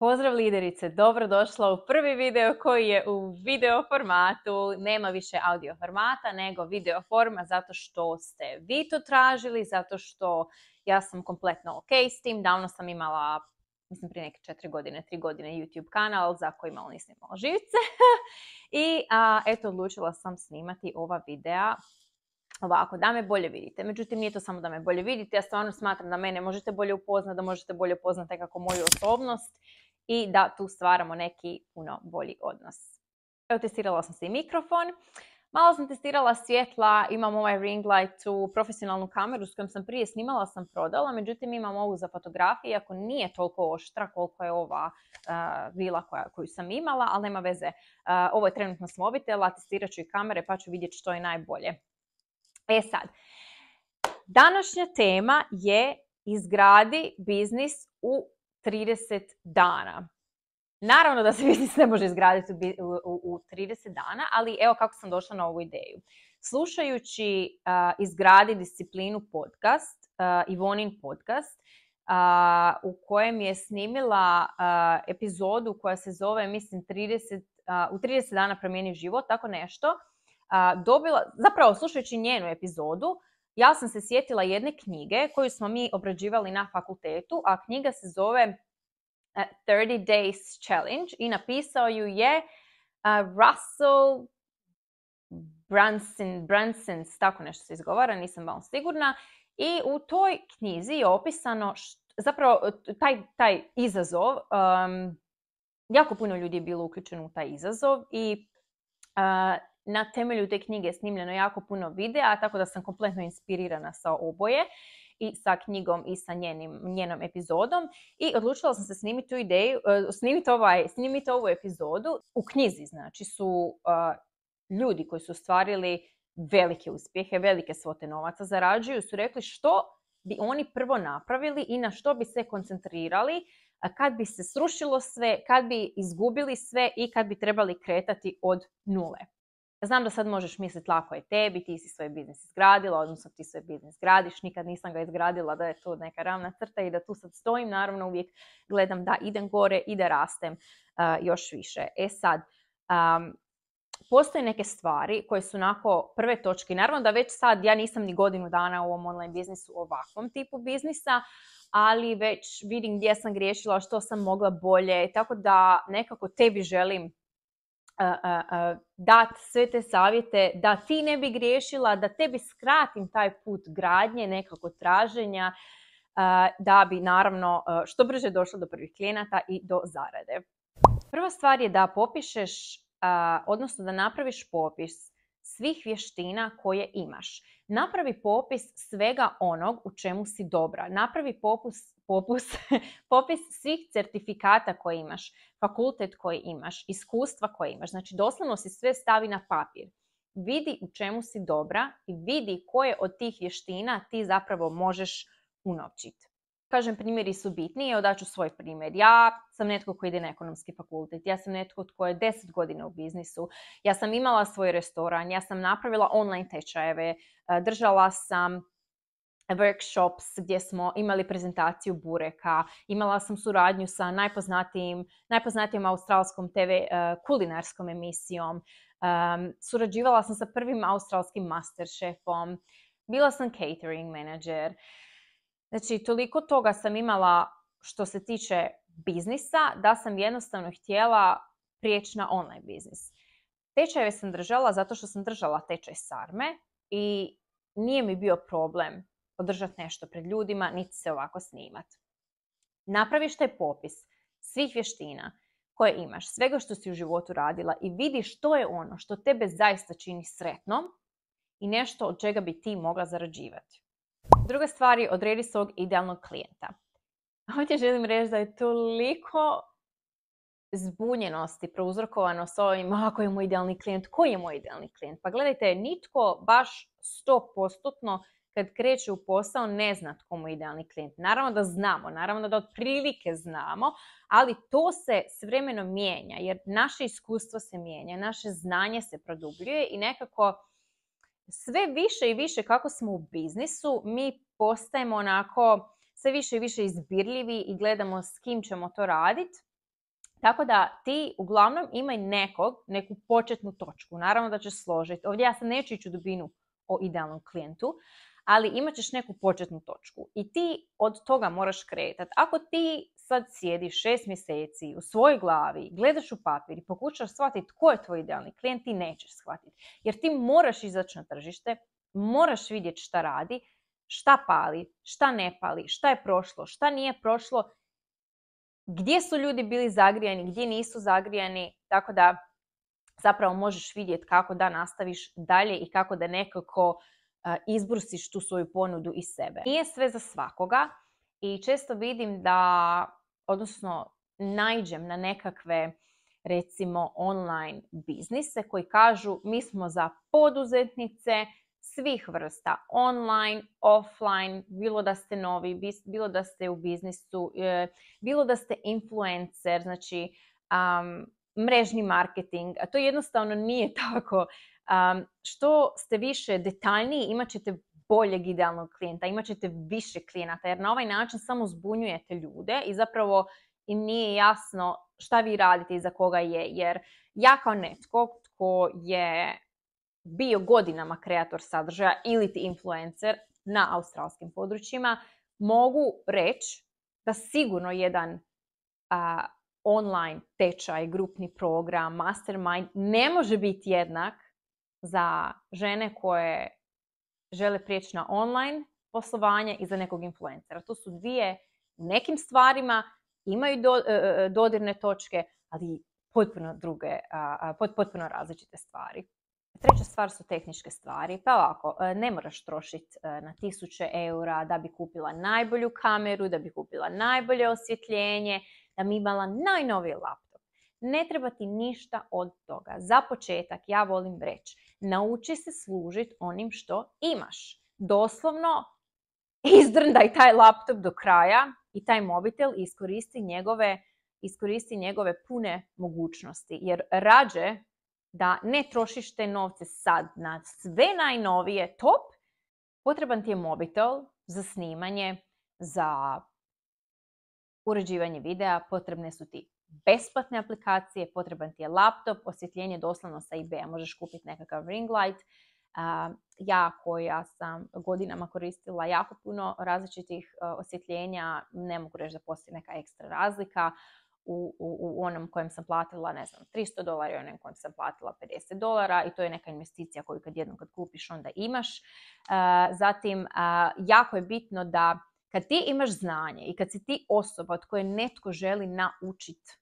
Pozdrav liderice, dobrodošla u prvi video koji je u video formatu. Nema više audio formata nego video forma zato što ste vi to tražili, zato što ja sam kompletno ok s tim. Davno sam imala, mislim prije neke četiri godine, tri godine YouTube kanal za koji malo nisam imala živce. I a, eto, odlučila sam snimati ova videa ovako, da me bolje vidite. Međutim, nije to samo da me bolje vidite, ja stvarno smatram da mene možete bolje upoznati, da možete bolje upoznati nekako moju osobnost i da tu stvaramo neki puno bolji odnos. Evo, testirala sam se i mikrofon. Malo sam testirala svjetla, imam ovaj ring light, tu profesionalnu kameru s kojom sam prije snimala, sam prodala, međutim imam ovu za fotografije, iako nije toliko oštra koliko je ova vila koju sam imala, ali nema veze. ovo je trenutno s mobitela, testirat ću i kamere pa ću vidjeti što je najbolje. E sad, današnja tema je izgradi biznis u 30 dana. Naravno da se biznis ne može izgraditi u, 30 dana, ali evo kako sam došla na ovu ideju. Slušajući Izgradi disciplinu podcast, uh, Ivonin podcast, u kojem je snimila epizodu koja se zove, mislim, 30, u 30 dana promijeni život, tako nešto, dobila, zapravo slušajući njenu epizodu, ja sam se sjetila jedne knjige koju smo mi obrađivali na fakultetu, a knjiga se zove 30 Days Challenge i napisao ju je Russell Brunson, Brunson, tako nešto se izgovara, nisam malo sigurna. I u toj knjizi je opisano, zapravo taj, taj izazov, jako puno ljudi je bilo uključeno u taj izazov i na temelju te knjige je snimljeno jako puno videa, tako da sam kompletno inspirirana sa oboje i sa knjigom i sa njenim, njenom epizodom i odlučila sam se snimiti tu ideju, e, snimiti, ovaj, snimiti ovu epizodu. U knjizi znači su ljudi koji su ostvarili velike uspjehe, velike svote novaca zarađuju, su rekli što bi oni prvo napravili i na što bi se koncentrirali kad bi se srušilo sve, kad bi izgubili sve i kad bi trebali kretati od nule. Znam da sad možeš misliti lako je tebi, ti si svoj biznis izgradila, odnosno ti svoj biznis gradiš, nikad nisam ga izgradila da je to neka ravna crta i da tu sad stojim, naravno uvijek gledam da idem gore i da rastem još više. E sad, postoje neke stvari koje su onako prve točke. Naravno da već sad ja nisam ni godinu dana u ovom online biznisu, ovakvom tipu biznisa, ali već vidim gdje sam griješila, što sam mogla bolje, tako da nekako tebi želim dati sve te savjete da ti ne bi griješila, da tebi skratim taj put gradnje, nekako traženja, da bi naravno što brže došlo do prvih klijenata i do zarade. Prva stvar je da popišeš, odnosno da napraviš popis svih vještina koje imaš. Napravi popis svega onog u čemu si dobra. Napravi popus, popus, popis svih certifikata koje imaš, fakultet koji imaš, iskustva koje imaš. Znači doslovno si sve stavi na papir. Vidi u čemu si dobra i vidi koje od tih vještina ti zapravo možeš unovčiti. Kažem, primjeri su bitni, evo daću svoj primjer. Ja sam netko koji ide na ekonomski fakultet, ja sam netko tko je deset godina u biznisu, ja sam imala svoj restoran, ja sam napravila online tečajeve, e, držala sam workshops gdje smo imali prezentaciju bureka, imala sam suradnju sa najpoznatijim, najpoznatijim australskom TV e, kulinarskom emisijom, surađivala sam sa prvim australskim masterchefom, bila sam catering manager, Znači, toliko toga sam imala što se tiče biznisa da sam jednostavno htjela prijeći na online biznis. Tečajeve sam držala zato što sam držala tečaj sarme i nije mi bio problem održati nešto pred ljudima, niti se ovako snimat. Napraviš taj popis svih vještina koje imaš, svega što si u životu radila i vidiš što je ono što tebe zaista čini sretnom i nešto od čega bi ti mogla zarađivati. Druga stvar je odredi svog idealnog klijenta. Ovdje želim reći da je toliko zbunjenosti prouzrokovano s ovim, ako je moj idealni klijent, koji je moj idealni klijent? Pa gledajte, nitko baš sto postotno kad kreće u posao ne zna tko mu je idealni klijent. Naravno da znamo, naravno da otprilike znamo, ali to se s vremenom mijenja jer naše iskustvo se mijenja, naše znanje se produbljuje i nekako sve više i više kako smo u biznisu, mi postajemo onako sve više i više izbirljivi i gledamo s kim ćemo to raditi. Tako da ti uglavnom imaj nekog, neku početnu točku. Naravno da ćeš složiti. Ovdje ja sam neću ići u dubinu o idealnom klijentu, ali imat ćeš neku početnu točku. I ti od toga moraš kretati. Ako ti sad sjediš šest mjeseci u svojoj glavi, gledaš u papir i pokušaš shvatiti tko je tvoj idealni klijent, ti nećeš shvatiti. Jer ti moraš izaći na tržište, moraš vidjeti šta radi, šta pali, šta ne pali, šta je prošlo, šta nije prošlo, gdje su ljudi bili zagrijani, gdje nisu zagrijani, tako da zapravo možeš vidjeti kako da nastaviš dalje i kako da nekako izbrusiš tu svoju ponudu iz sebe. Nije sve za svakoga i često vidim da, odnosno najđem na nekakve recimo online biznise koji kažu mi smo za poduzetnice svih vrsta, online, offline, bilo da ste novi, bilo da ste u biznisu, e, bilo da ste influencer, znači mrežni marketing, a to jednostavno nije tako. Što ste više detaljniji, imat ćete boljeg idealnog klijenta, imat ćete više klijenata, jer na ovaj način samo zbunjujete ljude i zapravo im nije jasno šta vi radite i za koga je. Jer ja kao netko tko je bio godinama kreator sadržaja ili ti influencer na australskim područjima, mogu reći da sigurno jedan online tečaj, grupni program, mastermind ne može biti jednak za žene koje žele prijeći na online poslovanje i za nekog influencera. To su dvije nekim stvarima, imaju e, e, dodirne točke, ali potpuno druge, potpuno različite stvari. Treća stvar su tehničke stvari. Pa ovako, e, ne moraš trošiti na tisuće eura da bi kupila najbolju kameru, da bi kupila najbolje osvjetljenje, da bi imala najnoviji laptop. Ne treba ti ništa od toga. Za početak ja volim reći, nauči se služiti onim što imaš. Doslovno izdrndaj taj laptop do kraja i taj mobitel iskoristi njegove, iskoristi njegove pune mogućnosti. Jer rađe da ne trošiš te novce sad na sve najnovije top, potreban ti je mobitel za snimanje, za uređivanje videa, potrebne su ti besplatne aplikacije, potreban ti je laptop, osvjetljenje doslovno sa eBay-a, možeš kupiti nekakav ring light. ja koja sam godinama koristila jako puno različitih osvjetljenja, ne mogu reći da postoji neka ekstra razlika u, u, onom kojem sam platila, ne znam, 300 dolara i onom kojem sam platila 50 dolara i to je neka investicija koju kad jednom kad kupiš onda imaš. zatim, jako je bitno da kad ti imaš znanje i kad si ti osoba od koje netko želi naučiti,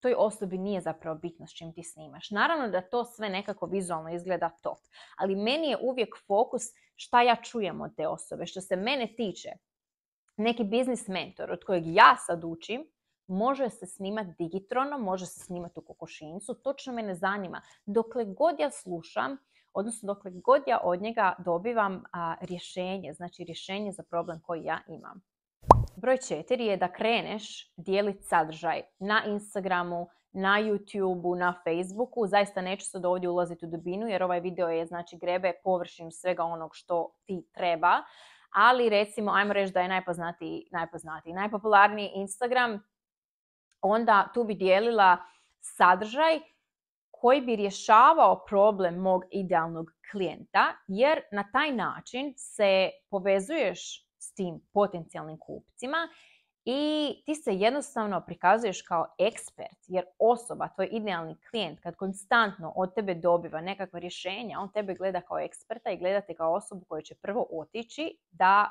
toj osobi nije zapravo bitno s čim ti snimaš. Naravno da to sve nekako vizualno izgleda top, ali meni je uvijek fokus šta ja čujem od te osobe. Što se mene tiče, neki biznis mentor od kojeg ja sad učim, može se snimati digitronom, može se snimati u kokošincu, točno me ne zanima. Dokle god ja slušam, odnosno dokle god ja od njega dobivam rješenje, znači rješenje za problem koji ja imam. Broj četiri je da kreneš dijeliti sadržaj na Instagramu, na YouTubeu, na Facebooku. Zaista neću sad ovdje ulaziti u dubinu jer ovaj video je znači grebe površinu svega onog što ti treba. Ali recimo, ajmo reći da je najpoznatiji, najpoznatiji, najpopularniji Instagram, onda tu bi dijelila sadržaj koji bi rješavao problem mog idealnog klijenta, jer na taj način se povezuješ s tim potencijalnim kupcima i ti se jednostavno prikazuješ kao ekspert, jer osoba, tvoj idealni klijent, kad konstantno od tebe dobiva nekakva rješenja, on tebe gleda kao eksperta i gleda te kao osobu koja će prvo otići da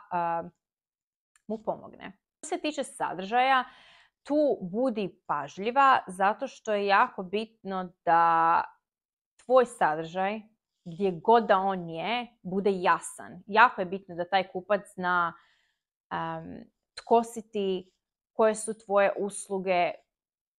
mu pomogne. Što se tiče sadržaja, tu budi pažljiva zato što je jako bitno da tvoj sadržaj, gdje god da on je, bude jasan. Jako je bitno da taj kupac zna um, tko si ti, koje su tvoje usluge,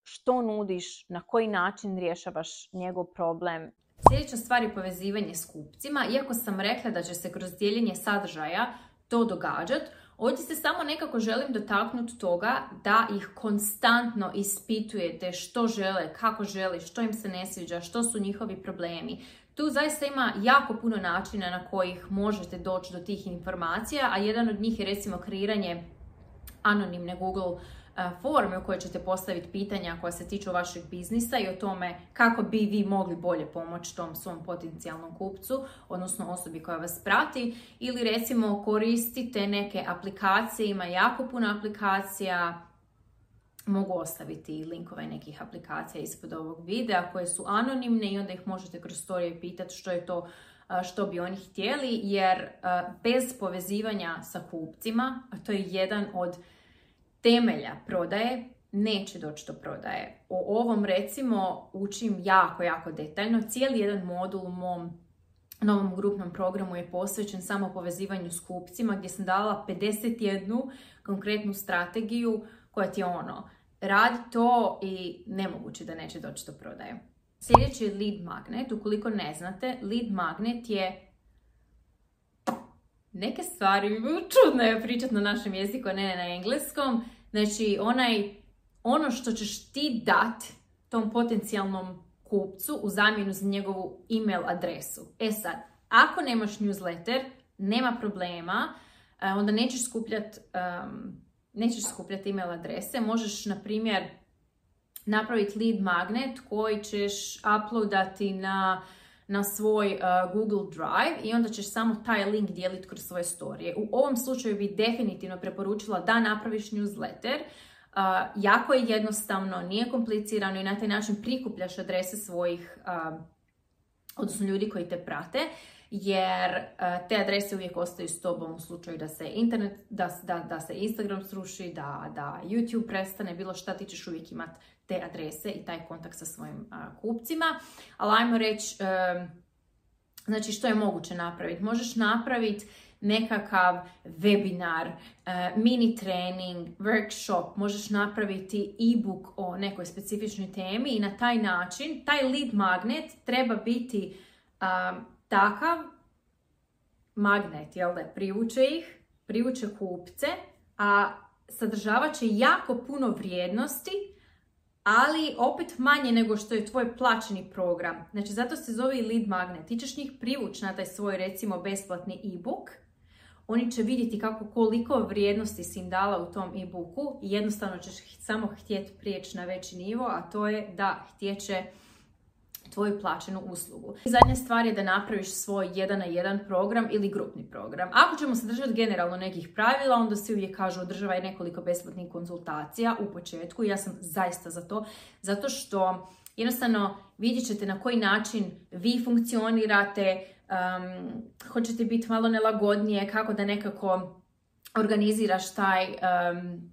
što nudiš, na koji način rješavaš njegov problem. Sljedeća stvar je povezivanje s kupcima. Iako sam rekla da će se kroz dijeljenje sadržaja to događati, Ovdje se samo nekako želim dotaknuti toga da ih konstantno ispitujete što žele, kako žele, što im se ne sviđa, što su njihovi problemi. Tu zaista ima jako puno načina na kojih možete doći do tih informacija, a jedan od njih je recimo kreiranje anonimne Google forme u kojoj ćete postaviti pitanja koja se tiču vašeg biznisa i o tome kako bi vi mogli bolje pomoći tom svom potencijalnom kupcu, odnosno osobi koja vas prati. Ili recimo koristite neke aplikacije, ima jako puno aplikacija, mogu ostaviti linkove nekih aplikacija ispod ovog videa koje su anonimne i onda ih možete kroz storije pitati što je to što bi oni htjeli, jer bez povezivanja sa kupcima, a to je jedan od temelja prodaje, neće doći do prodaje. O ovom recimo učim jako, jako detaljno. Cijeli jedan modul u mom novom grupnom programu je posvećen samo povezivanju s kupcima gdje sam dala 51 konkretnu strategiju koja ti je ono, radi to i nemoguće da neće doći do prodaje. Sljedeći je lead magnet. Ukoliko ne znate, lead magnet je neke stvari, čudno je pričati na našem jeziku, a ne na engleskom. Znači, onaj, ono što ćeš ti dat tom potencijalnom kupcu u zamjenu za njegovu email adresu. E sad, ako nemaš newsletter, nema problema, e, onda nećeš skupljati um, nećeš skupljati email adrese. Možeš, na primjer, napraviti lead magnet koji ćeš uploadati na, na svoj uh, Google Drive i onda ćeš samo taj link dijeliti kroz svoje storije. U ovom slučaju bi definitivno preporučila da napraviš newsletter. Uh, jako je jednostavno, nije komplicirano i na taj način prikupljaš adrese svojih, uh, odnosno ljudi koji te prate jer te adrese uvijek ostaju s tobom u slučaju da se internet, da, da, da se Instagram sruši, da, da YouTube prestane, bilo šta ti ćeš uvijek imati te adrese i taj kontakt sa svojim kupcima. Ali ajmo reći, um, znači što je moguće napraviti? Možeš napraviti nekakav webinar, uh, mini trening, workshop, možeš napraviti e-book o nekoj specifičnoj temi i na taj način, taj lead magnet treba biti um, takav magnet, jel da, privuče ih, privuče kupce, a sadržavat će jako puno vrijednosti, ali opet manje nego što je tvoj plaćeni program. Znači, zato se zove lead magnet. Ti ćeš njih privući na taj svoj, recimo, besplatni e-book. Oni će vidjeti kako koliko vrijednosti si im dala u tom e-booku i jednostavno ćeš samo htjeti prijeći na veći nivo, a to je da htjeće tvoju plaćenu uslugu. I zadnja stvar je da napraviš svoj jedan na jedan program ili grupni program. Ako ćemo se držati generalno nekih pravila, onda se uvijek kažu održavaj nekoliko besplatnih konzultacija u početku. Ja sam zaista za to, zato što jednostavno vidjet ćete na koji način vi funkcionirate, um, hoćete biti malo nelagodnije, kako da nekako organiziraš taj, um,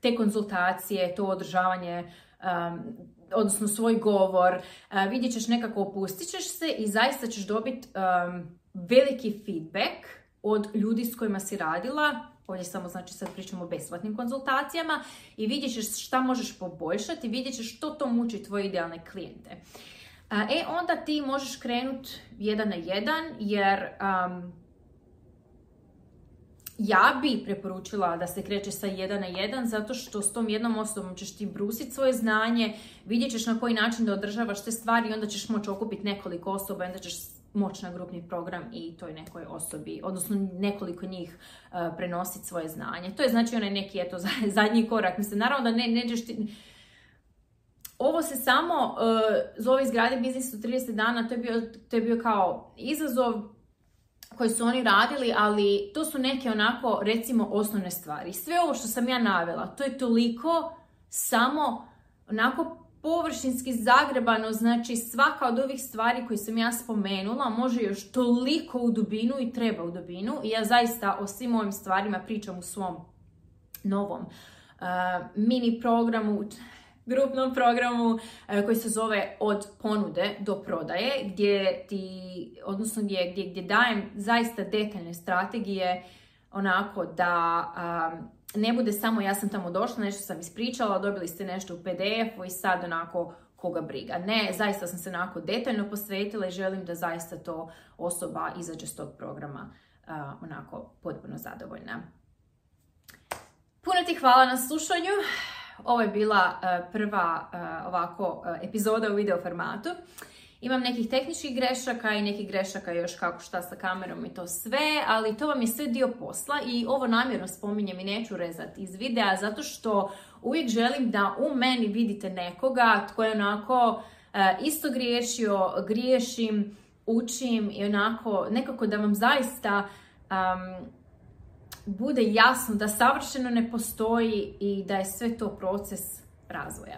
te konzultacije, to održavanje um, odnosno svoj govor, uh, vidjet ćeš nekako opustit ćeš se i zaista ćeš dobiti um, veliki feedback od ljudi s kojima si radila, ovdje samo znači sad pričamo o besplatnim konzultacijama i vidjet ćeš šta možeš poboljšati, vidjet ćeš što to muči tvoje idealne klijente. Uh, e, onda ti možeš krenuti jedan na jedan, jer ja bi preporučila da se kreće sa jedan na jedan zato što s tom jednom osobom ćeš ti brusiti svoje znanje, vidjet ćeš na koji način da održavaš te stvari i onda ćeš moći okupiti nekoliko osoba i onda ćeš moći na grupni program i toj nekoj osobi, odnosno nekoliko njih uh, prenositi svoje znanje. To je znači onaj neki eto, zadnji korak. Mislim, naravno da ne, ti... Ovo se samo uh, zove izgradi biznis u 30 dana, to je bio, to je bio kao izazov, koji su oni radili, ali to su neke onako, recimo, osnovne stvari. Sve ovo što sam ja navela, to je toliko samo onako površinski zagrebano, znači svaka od ovih stvari koje sam ja spomenula može još toliko u dubinu i treba u dubinu i ja zaista o svim ovim stvarima pričam u svom novom uh, mini programu, grupnom programu e, koji se zove od ponude do prodaje gdje ti, odnosno gdje, gdje, gdje dajem zaista detaljne strategije onako da ne bude samo ja sam tamo došla, nešto sam ispričala, dobili ste nešto u PDF-u i sad onako koga briga. Ne, zaista sam se onako detaljno posvetila i želim da zaista to osoba izađe s tog programa onako potpuno zadovoljna. Puno ti hvala na slušanju. Ovo je bila e, prva e, ovako e, epizoda u video formatu. Imam nekih tehničkih grešaka i nekih grešaka još kako šta sa kamerom i to sve, ali to vam je sve dio posla i ovo namjerno spominjem i neću rezati iz videa zato što uvijek želim da u meni vidite nekoga tko je onako isto griješio, griješim, učim i onako nekako da vam zaista bude jasno da savršeno ne postoji i da je sve to proces razvoja.